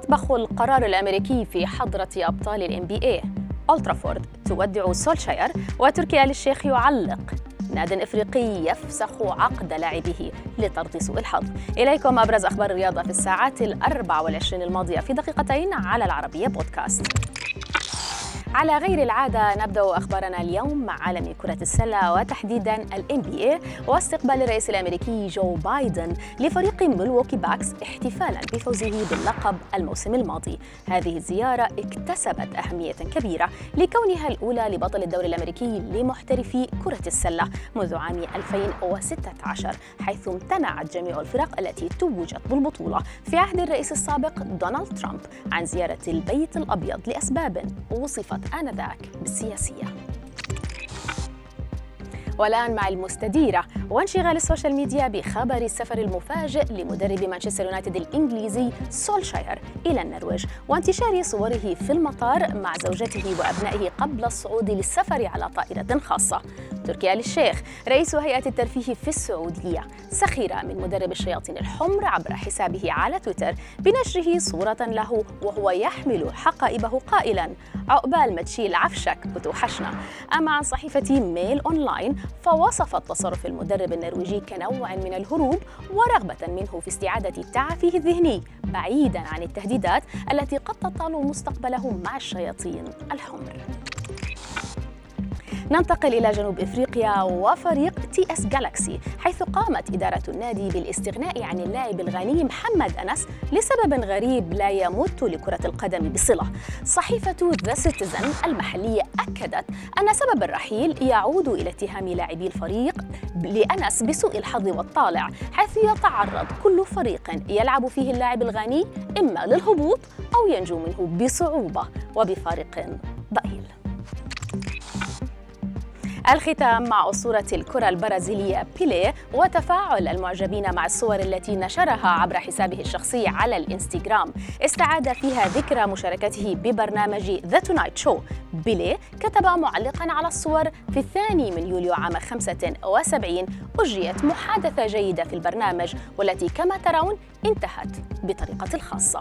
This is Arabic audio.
مطبخ القرار الأمريكي في حضرة أبطال ال NBA أولد ترافورد تودع سولشاير وتركي آل الشيخ يعلق. ناد إفريقي يفسخ عقد لاعبه لطرد سوء الحظ. إليكم أبرز أخبار الرياضة في الساعات الأربع والعشرين الماضية في دقيقتين على العربية بودكاست. على غير العادة نبدأ أخبارنا اليوم مع عالم كرة السلة وتحديدا ال NBA واستقبال الرئيس الأمريكي جو بايدن لفريق ميلوكي باكس احتفالا بفوزه باللقب الموسم الماضي. هذه الزيارة اكتسبت أهمية كبيرة لكونها الأولى لبطل الدوري الأمريكي لمحترفي كرة السلة منذ عام 2016 حيث امتنعت جميع الفرق التي توجت بالبطولة في عهد الرئيس السابق دونالد ترامب عن زيارة البيت الأبيض لأسباب وصفت آنذاك بالسياسية. والآن مع المستديرة وانشغال السوشيال ميديا بخبر السفر المفاجئ لمدرب مانشستر يونايتد الإنجليزي سولشاير إلى النرويج وانتشار صوره في المطار مع زوجته وأبنائه قبل الصعود للسفر على طائرة خاصة. تركي آل الشيخ رئيس هيئة الترفيه في السعودية. سخر من مدرب الشياطين الحمر عبر حسابه على تويتر بنشره صورة له وهو يحمل حقائبه قائلا عقبال ما تشيل عفشك وتوحشنا أما عن صحيفة ميل أونلاين فوصفت تصرف المدرب النرويجي كنوع من الهروب ورغبة منه في استعادة تعافيه الذهني بعيدا عن التهديدات التي قد تطال مستقبله مع الشياطين الحمر. ننتقل إلى جنوب إفريقيا وفريق تي إس جالاكسي حيث قامت إدارة النادي بالاستغناء عن اللاعب الغاني محمد أنس لسبب غريب لا يمت لكرة القدم بصلة. صحيفة ذا سيتيزن المحلية أكدت أن سبب الرحيل يعود إلى اتهام لاعبي الفريق لأنس بسوء الحظ والطالع حيث يتعرض كل فريق يلعب فيه اللاعب الغاني إما للهبوط أو ينجو منه بصعوبة وبفارق. الختام مع أسطورة الكرة البرازيلية بيليه وتفاعل المعجبين مع الصور التي نشرها عبر حسابه الشخصي على الإنستغرام. استعاد فيها ذكرى مشاركته ببرنامج ذا تونايت شو بيليه كتب معلقا على الصور في الثاني من يوليو عام 75 أجريت محادثة جيدة في البرنامج والتي كما ترون انتهت بطريقتي الخاصة.